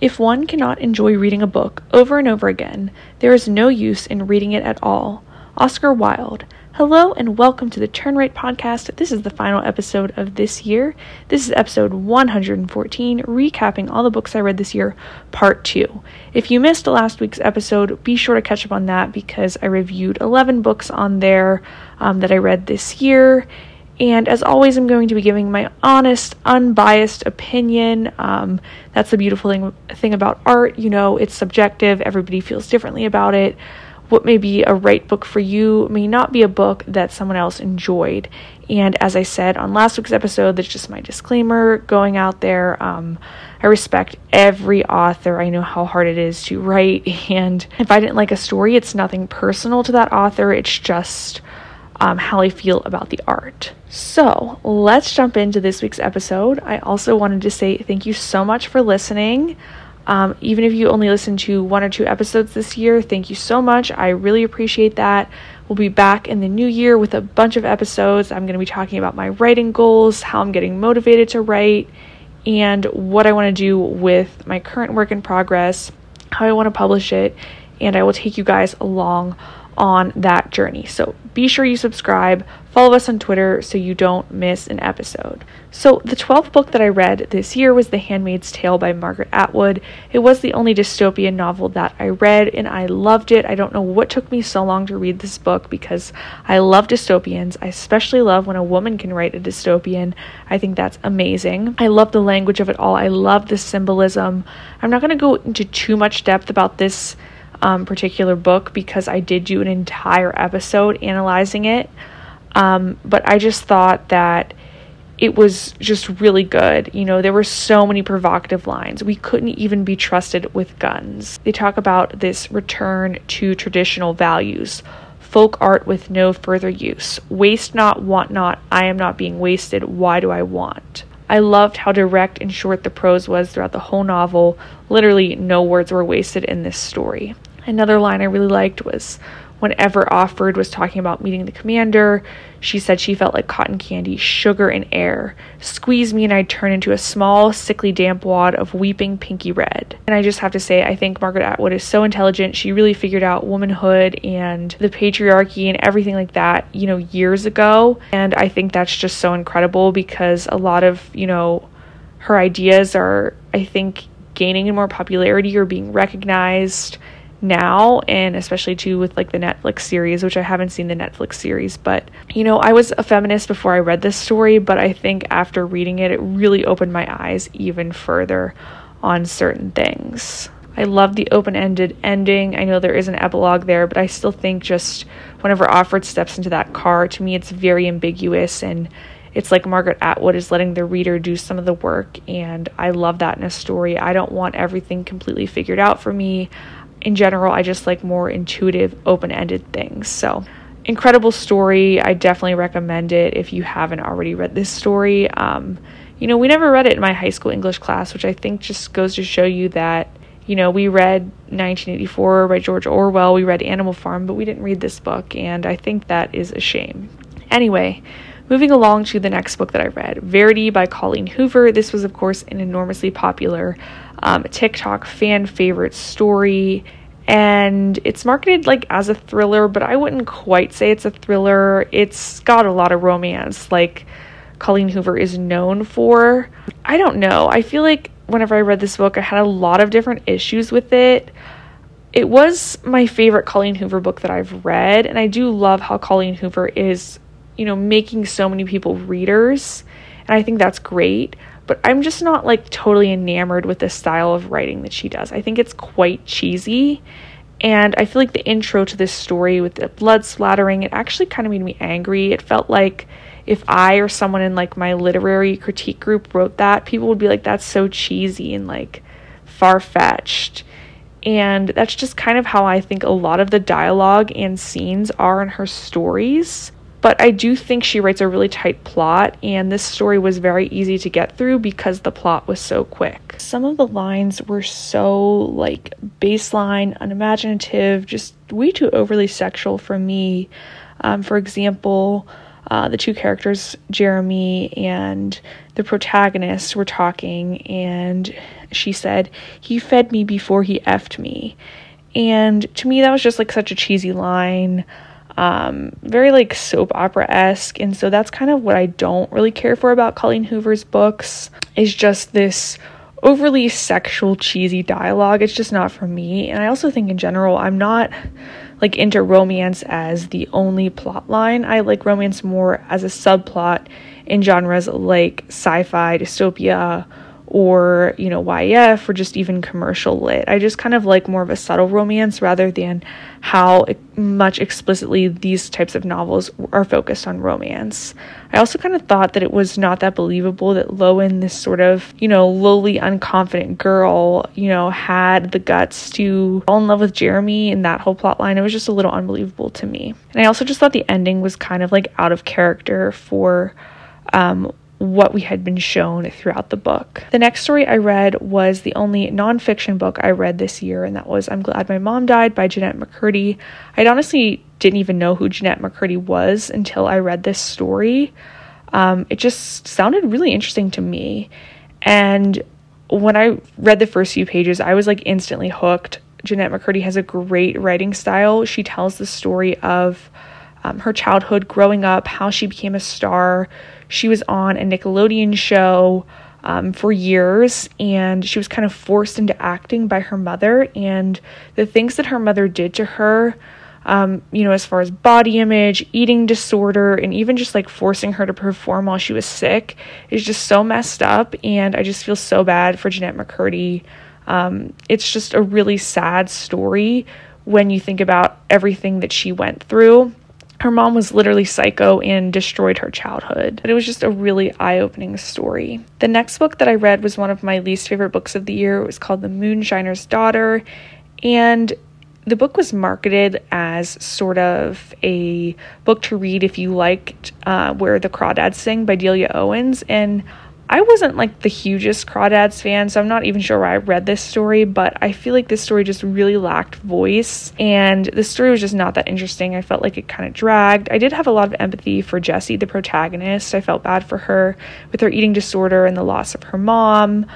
If one cannot enjoy reading a book over and over again, there is no use in reading it at all. Oscar Wilde. Hello and welcome to the Turn Right podcast. This is the final episode of this year. This is episode 114, recapping all the books I read this year, part 2. If you missed last week's episode, be sure to catch up on that because I reviewed 11 books on there um, that I read this year. And as always, I'm going to be giving my honest, unbiased opinion. Um, that's the beautiful thing, thing about art. You know, it's subjective, everybody feels differently about it what may be a right book for you may not be a book that someone else enjoyed. And as I said on last week's episode, that's just my disclaimer going out there. Um, I respect every author. I know how hard it is to write. And if I didn't like a story, it's nothing personal to that author, it's just um, how I feel about the art. So let's jump into this week's episode. I also wanted to say thank you so much for listening. Um, even if you only listen to one or two episodes this year, thank you so much. I really appreciate that. We'll be back in the new year with a bunch of episodes. I'm going to be talking about my writing goals, how I'm getting motivated to write, and what I want to do with my current work in progress, how I want to publish it, and I will take you guys along on that journey. So be sure you subscribe, follow us on Twitter so you don't miss an episode. So, the 12th book that I read this year was The Handmaid's Tale by Margaret Atwood. It was the only dystopian novel that I read, and I loved it. I don't know what took me so long to read this book because I love dystopians. I especially love when a woman can write a dystopian. I think that's amazing. I love the language of it all, I love the symbolism. I'm not going to go into too much depth about this um, particular book because I did do an entire episode analyzing it. Um, but I just thought that it was just really good. You know, there were so many provocative lines. We couldn't even be trusted with guns. They talk about this return to traditional values, folk art with no further use. Waste not, want not, I am not being wasted, why do I want? I loved how direct and short the prose was throughout the whole novel. Literally, no words were wasted in this story. Another line I really liked was whenever Offred was talking about meeting the commander, she said she felt like cotton candy, sugar, and air. Squeeze me and I'd turn into a small, sickly, damp wad of weeping pinky red. And I just have to say, I think Margaret Atwood is so intelligent. She really figured out womanhood and the patriarchy and everything like that, you know, years ago. And I think that's just so incredible because a lot of, you know, her ideas are, I think, gaining more popularity or being recognized now and especially too with like the Netflix series which I haven't seen the Netflix series but you know I was a feminist before I read this story but I think after reading it it really opened my eyes even further on certain things. I love the open-ended ending. I know there is an epilogue there but I still think just whenever Offred steps into that car to me it's very ambiguous and it's like Margaret Atwood is letting the reader do some of the work, and I love that in a story. I don't want everything completely figured out for me in general, I just like more intuitive, open ended things. So, incredible story. I definitely recommend it if you haven't already read this story. Um, you know, we never read it in my high school English class, which I think just goes to show you that, you know, we read 1984 by George Orwell, we read Animal Farm, but we didn't read this book, and I think that is a shame. Anyway, moving along to the next book that I read Verity by Colleen Hoover. This was, of course, an enormously popular um, TikTok fan favorite story. And it's marketed like as a thriller, but I wouldn't quite say it's a thriller. It's got a lot of romance, like Colleen Hoover is known for. I don't know. I feel like whenever I read this book, I had a lot of different issues with it. It was my favorite Colleen Hoover book that I've read, and I do love how Colleen Hoover is, you know, making so many people readers, and I think that's great but I'm just not like totally enamored with the style of writing that she does. I think it's quite cheesy. And I feel like the intro to this story with the blood splattering, it actually kind of made me angry. It felt like if I or someone in like my literary critique group wrote that, people would be like, that's so cheesy and like far fetched. And that's just kind of how I think a lot of the dialogue and scenes are in her stories. But I do think she writes a really tight plot, and this story was very easy to get through because the plot was so quick. Some of the lines were so, like, baseline, unimaginative, just way too overly sexual for me. Um, for example, uh, the two characters, Jeremy and the protagonist, were talking, and she said, He fed me before he effed me. And to me, that was just like such a cheesy line, um, very like soap opera esque. And so that's kind of what I don't really care for about Colleen Hoover's books, is just this overly sexual, cheesy dialogue. It's just not for me. And I also think in general, I'm not like into romance as the only plot line. I like romance more as a subplot in genres like sci-fi, dystopia, or you know YF or just even commercial lit. I just kind of like more of a subtle romance rather than how much explicitly these types of novels are focused on romance. I also kind of thought that it was not that believable that Lowen, this sort of, you know, lowly, unconfident girl, you know, had the guts to fall in love with Jeremy and that whole plot line. It was just a little unbelievable to me. And I also just thought the ending was kind of like out of character for um, what we had been shown throughout the book. The next story I read was the only nonfiction book I read this year, and that was I'm Glad My Mom Died by Jennette McCurdy. I'd honestly didn't even know who Jennette McCurdy was until I read this story. Um, it just sounded really interesting to me. And when I read the first few pages, I was like instantly hooked. Jennette McCurdy has a great writing style. She tells the story of um, her childhood growing up, how she became a star she was on a Nickelodeon show um, for years and she was kind of forced into acting by her mother. And the things that her mother did to her, um, you know, as far as body image, eating disorder, and even just like forcing her to perform while she was sick is just so messed up. And I just feel so bad for Jennette McCurdy. Um, it's just a really sad story when you think about everything that she went through her mom was literally psycho and destroyed her childhood. But it was just a really eye opening story. The next book that I read was one of my least favorite books of the year. It was called The Moonshiner's Daughter. And the book was marketed as sort of a book to read if you liked uh, Where the Crawdads Sing by Delia Owens. And I wasn't like the hugest Crawdads fan, so I'm not even sure why I read this story, but I feel like this story just really lacked voice, and the story was just not that interesting. I felt like it kind of dragged. I did have a lot of empathy for Jessie, the protagonist. I felt bad for her with her eating disorder and the loss of her mom.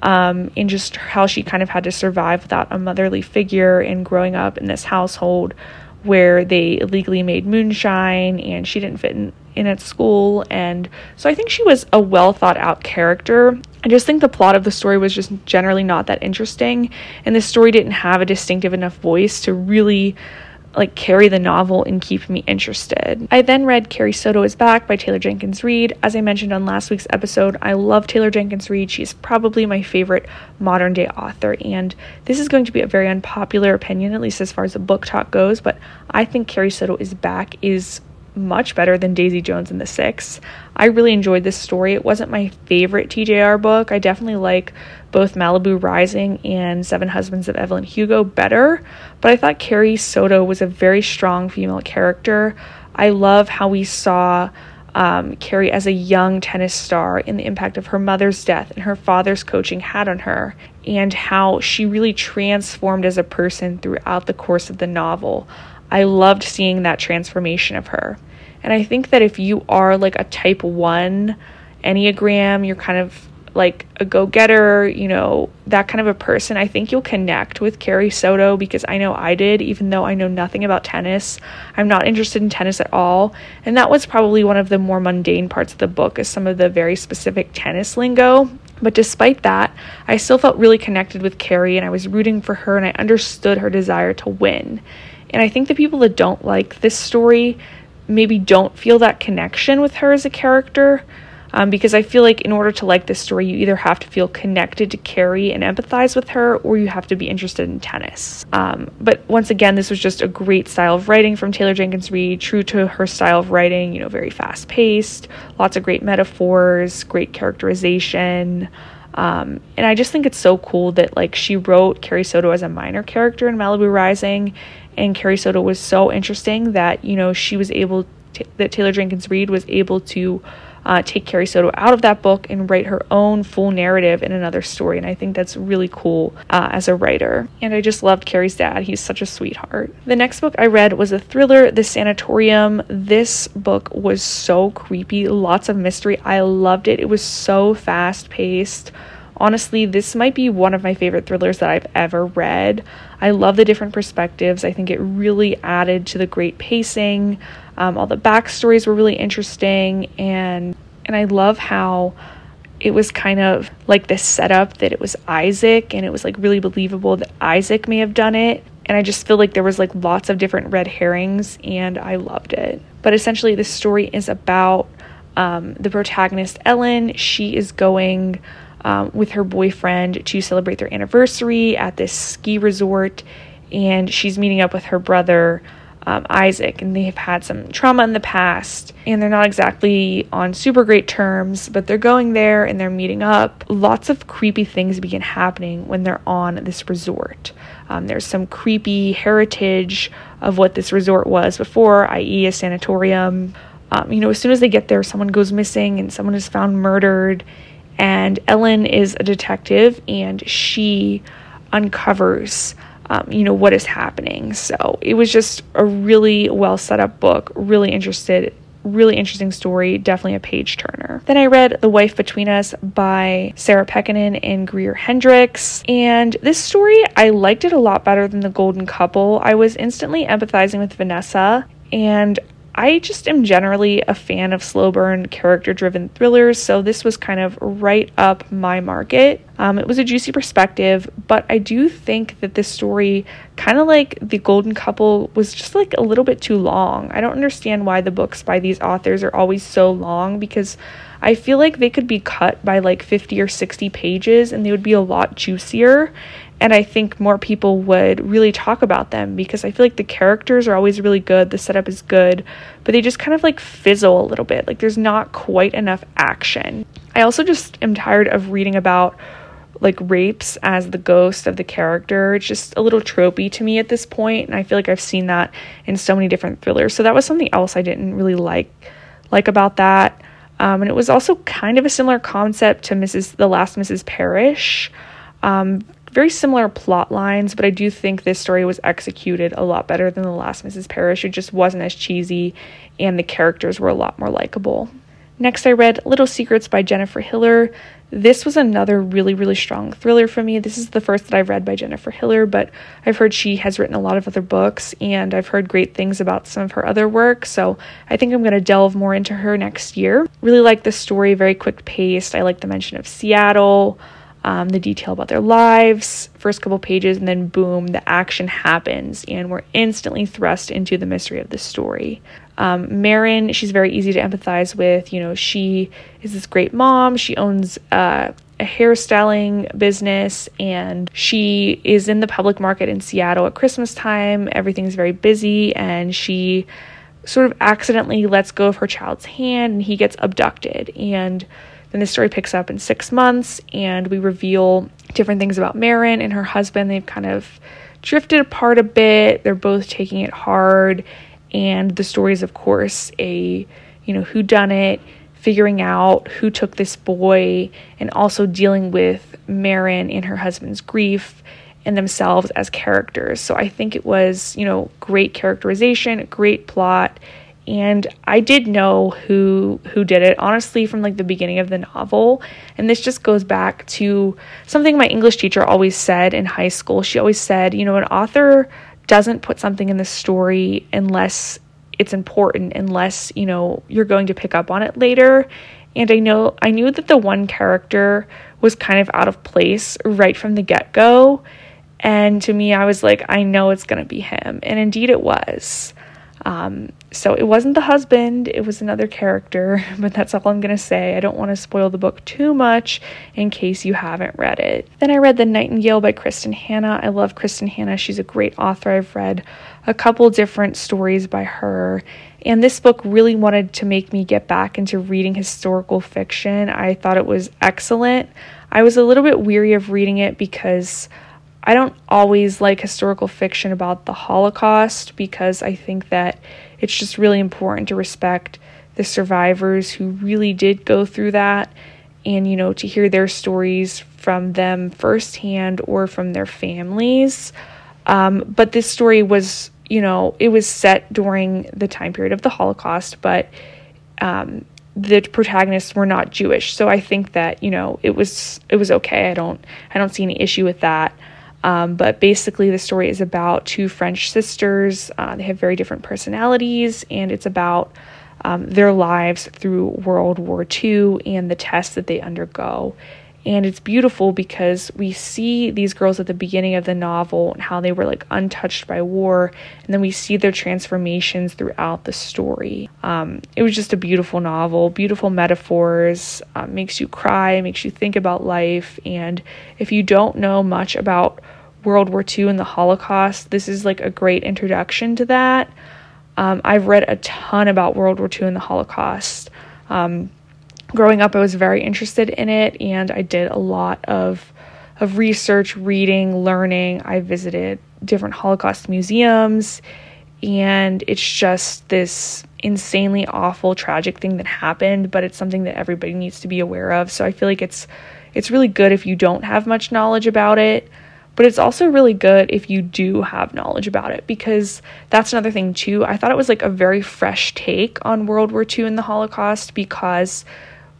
Um, and just how she kind of had to survive without a motherly figure and growing up in this household where they illegally made moonshine and she didn't fit in, in at school. And so I think she was a well thought out character. I just think the plot of the story was just generally not that interesting. And the story didn't have a distinctive enough voice to really like carry the novel and keep me interested. I then read Carrie Soto is Back by Taylor Jenkins Reid. As I mentioned on last week's episode, I love Taylor Jenkins Reid. She's probably my favorite modern day author, and this is going to be a very unpopular opinion, at least as far as the BookTok goes, but I think Carrie Soto is Back is much better than Daisy Jones and the Six. I really enjoyed this story. It wasn't my favorite TJR book. I definitely like both Malibu Rising and Seven Husbands of Evelyn Hugo better, but I thought Carrie Soto was a very strong female character. I love how we saw um, Carrie as a young tennis star and the impact of her mother's death and her father's coaching had on her, and how she really transformed as a person throughout the course of the novel. I loved seeing that transformation of her. And I think that if you are like a type 1 Enneagram, you're kind of like a go getter, you know, that kind of a person, I think you'll connect with Carrie Soto because I know I did, even though I know nothing about tennis. I'm not interested in tennis at all. And that was probably one of the more mundane parts of the book, is some of the very specific tennis lingo. But despite that, I still felt really connected with Carrie and I was rooting for her and I understood her desire to win. And I think the people that don't like this story maybe don't feel that connection with her as a character. Um, because I feel like in order to like this story, you either have to feel connected to Carrie and empathize with her, or you have to be interested in tennis. Um, but once again, this was just a great style of writing from Taylor Jenkins Reid, true to her style of writing, you know, very fast paced, lots of great metaphors, great characterization. Um, and I just think it's so cool that like she wrote Carrie Soto as a minor character in Malibu Rising, and Carrie Soto was so interesting that you know she was able to, that Taylor Jenkins Reid was able to uh, take Carrie Soto out of that book and write her own full narrative in another story. And I think that's really cool uh, as a writer. And I just loved Carrie's dad. He's such a sweetheart. The next book I read was a thriller, The Sanatorium. This book was so creepy, lots of mystery. I loved it. It was so fast paced. Honestly, this might be one of my favorite thrillers that I've ever read. I love the different perspectives. I think it really added to the great pacing. Um, all the backstories were really interesting, and and I love how it was kind of like this setup that it was Isaac, and it was like really believable that Isaac may have done it. And I just feel like there was like lots of different red herrings, and I loved it. But essentially, this story is about um, the protagonist Ellen. She is going um, with her boyfriend to celebrate their anniversary at this ski resort, and she's meeting up with her brother. Um, Isaac, and they have had some trauma in the past, and they're not exactly on super great terms, but they're going there and they're meeting up. Lots of creepy things begin happening when they're on this resort. Um, there's some creepy heritage of what this resort was before, i.e., a sanatorium. Um, you know, as soon as they get there, someone goes missing and someone is found murdered, and Ellen is a detective and she uncovers um, you know what is happening. So it was just a really well set up book really interested really interesting story definitely a page turner. Then i read the wife between us by sarah pekkanen and greer hendricks. And this story i liked it a lot better than the golden couple. I was instantly empathizing with vanessa and I just am generally a fan of slow burn, character driven thrillers, so this was kind of right up my market. Um, it was a juicy perspective, but I do think that this story, kind of like The Golden Couple, was just like a little bit too long. I don't understand why the books by these authors are always so long because I feel like they could be cut by like 50 or 60 pages and they would be a lot juicier and I think more people would really talk about them because I feel like the characters are always really good, the setup is good, but they just kind of like fizzle a little bit. Like there's not quite enough action. I also just am tired of reading about like rapes as the ghost of the character. It's just a little tropey to me at this point, and I feel like I've seen that in so many different thrillers. So that was something else I didn't really like like about that. Um, and it was also kind of a similar concept to Mrs. The Last Mrs. Parrish. Um, very similar plot lines, but I do think this story was executed a lot better than The Last Mrs. Parrish. It just wasn't as cheesy, and the characters were a lot more likable. Next, I read Little Secrets by Jennifer Hillier. This was another really, really strong thriller for me. This is the first that I've read by Jennifer Hillier, but I've heard she has written a lot of other books, and I've heard great things about some of her other work, so I think I'm going to delve more into her next year. Really like the story, very quick paced. I like the mention of Seattle um, the detail about their lives, first couple pages, and then boom, the action happens, and we're instantly thrust into the mystery of the story. Um, Marin, she's very easy to empathize with. You know, she is this great mom. She owns uh, a hairstyling business and she is in the public market in Seattle at Christmas time. Everything's very busy, and she sort of accidentally lets go of her child's hand and he gets abducted. And then the story picks up in six months, and we reveal different things about Marin and her husband. They've kind of drifted apart a bit. They're both taking it hard, and the story is, of course, a you know who done it, figuring out who took this boy, and also dealing with Marin and her husband's grief and themselves as characters. So I think it was you know great characterization, great plot and I did know who who did it honestly from like the beginning of the novel. And this just goes back to something my English teacher always said in high school. She always said you know an author doesn't put something in the story unless it's important unless you know you're going to pick up on it later. And I know I knew that the one character was kind of out of place right from the get-go. And to me I was like I know it's going to be him. And indeed it was. Um, so it wasn't the husband, it was another character, but that's all I'm going to say. I don't want to spoil the book too much in case you haven't read it. Then I read The Nightingale by Kristin Hannah. I love Kristin Hannah. She's a great author. I've read a couple different stories by her. And this book really wanted to make me get back into reading historical fiction. I thought it was excellent. I was a little bit weary of reading it because I don't always like historical fiction about the Holocaust because I think that it's just really important to respect the survivors who really did go through that and you know to hear their stories from them firsthand or from their families. Um, but this story was you know it was set during the time period of the holocaust but um, the protagonists were not jewish. So i think that you know it was it was okay. I don't i don't see any issue with that um, but basically, the story is about two French sisters. Uh, they have very different personalities, and it's about um, their lives through World War II and the tests that they undergo. And it's beautiful because we see these girls at the beginning of the novel and how they were like untouched by war, and then we see their transformations throughout the story. Um, it was just a beautiful novel, beautiful metaphors, uh, makes you cry, makes you think about life. And if you don't know much about World War II and the Holocaust, this is like a great introduction to that. Um, I've read a ton about World War II and the Holocaust. Um, growing up, I was very interested in it, and I did a lot of of research, reading, learning. I visited different Holocaust museums, and it's just this insanely awful, tragic thing that happened. But it's something that everybody needs to be aware of. So I feel like it's it's really good if you don't have much knowledge about it but it's also really good if you do have knowledge about it because that's another thing too. I thought it was like a very fresh take on World War II and the Holocaust because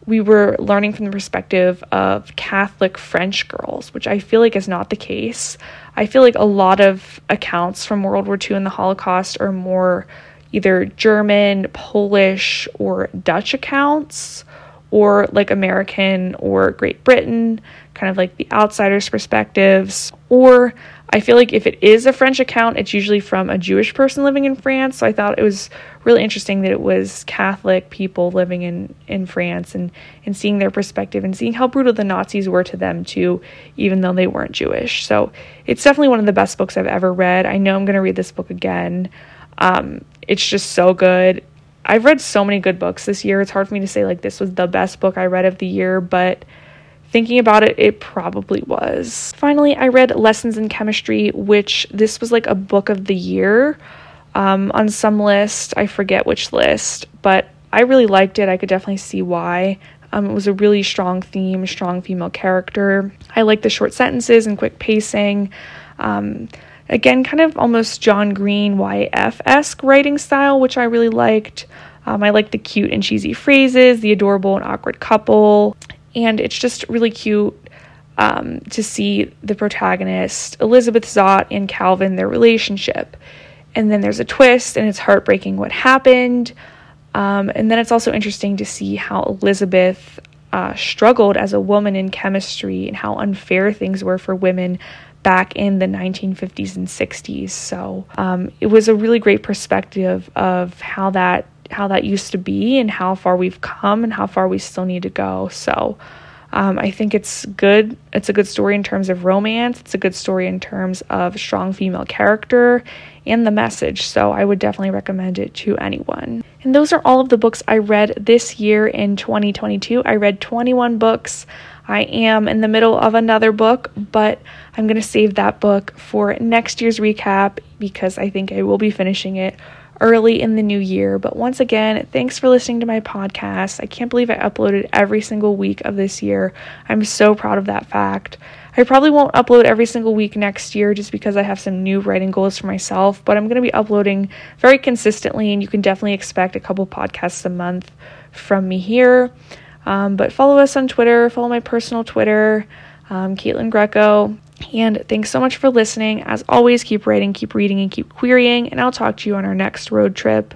we were learning from the perspective of Catholic French girls, which I feel like is not the case. I feel like a lot of accounts from World War II and the Holocaust are more either German, Polish, or Dutch accounts, or like American or Great Britain kind of like the outsider's perspectives. Or I feel like if it is a French account, it's usually from a Jewish person living in France. So I thought it was really interesting that it was Catholic people living in, in France and, and seeing their perspective and seeing how brutal the Nazis were to them too, even though they weren't Jewish. So it's definitely one of the best books I've ever read. I know I'm going to read this book again. Um, it's just so good. I've read so many good books this year. It's hard for me to say like this was the best book I read of the year, but Thinking about it, it probably was. Finally, I read Lessons in Chemistry, which this was like a book of the year um, on some list. I forget which list, but I really liked it. I could definitely see why. Um, it was a really strong theme, strong female character. I like the short sentences and quick pacing. Um, again, kind of almost John Green YF esque writing style, which I really liked. Um, I like the cute and cheesy phrases, the adorable and awkward couple, and it's just really cute um, to see the protagonist, Elizabeth Zott and Calvin, their relationship. And then there's a twist, and it's heartbreaking what happened. Um, and then it's also interesting to see how Elizabeth uh, struggled as a woman in chemistry and how unfair things were for women back in the 1950s and 60s. So um, it was a really great perspective of how that how that used to be and how far we've come and how far we still need to go. So um, I think it's good. It's a good story in terms of romance. It's a good story in terms of strong female character and the message. So I would definitely recommend it to anyone. And those are all of the books I read this year in 2022. I read 21 books. I am in the middle of another book, but I'm going to save that book for next year's recap because I think I will be finishing it early in the new year. But once again, thanks for listening to my podcast. I can't believe I uploaded every single week of this year. I'm so proud of that fact. I probably won't upload every single week next year just because I have some new writing goals for myself, but I'm going to be uploading very consistently, and you can definitely expect a couple podcasts a month from me here. Um, but follow us on Twitter, follow my personal Twitter, um, Caitlin Greco. And thanks so much for listening. As always, keep writing, keep reading, and keep querying. And I'll talk to you on our next road trip.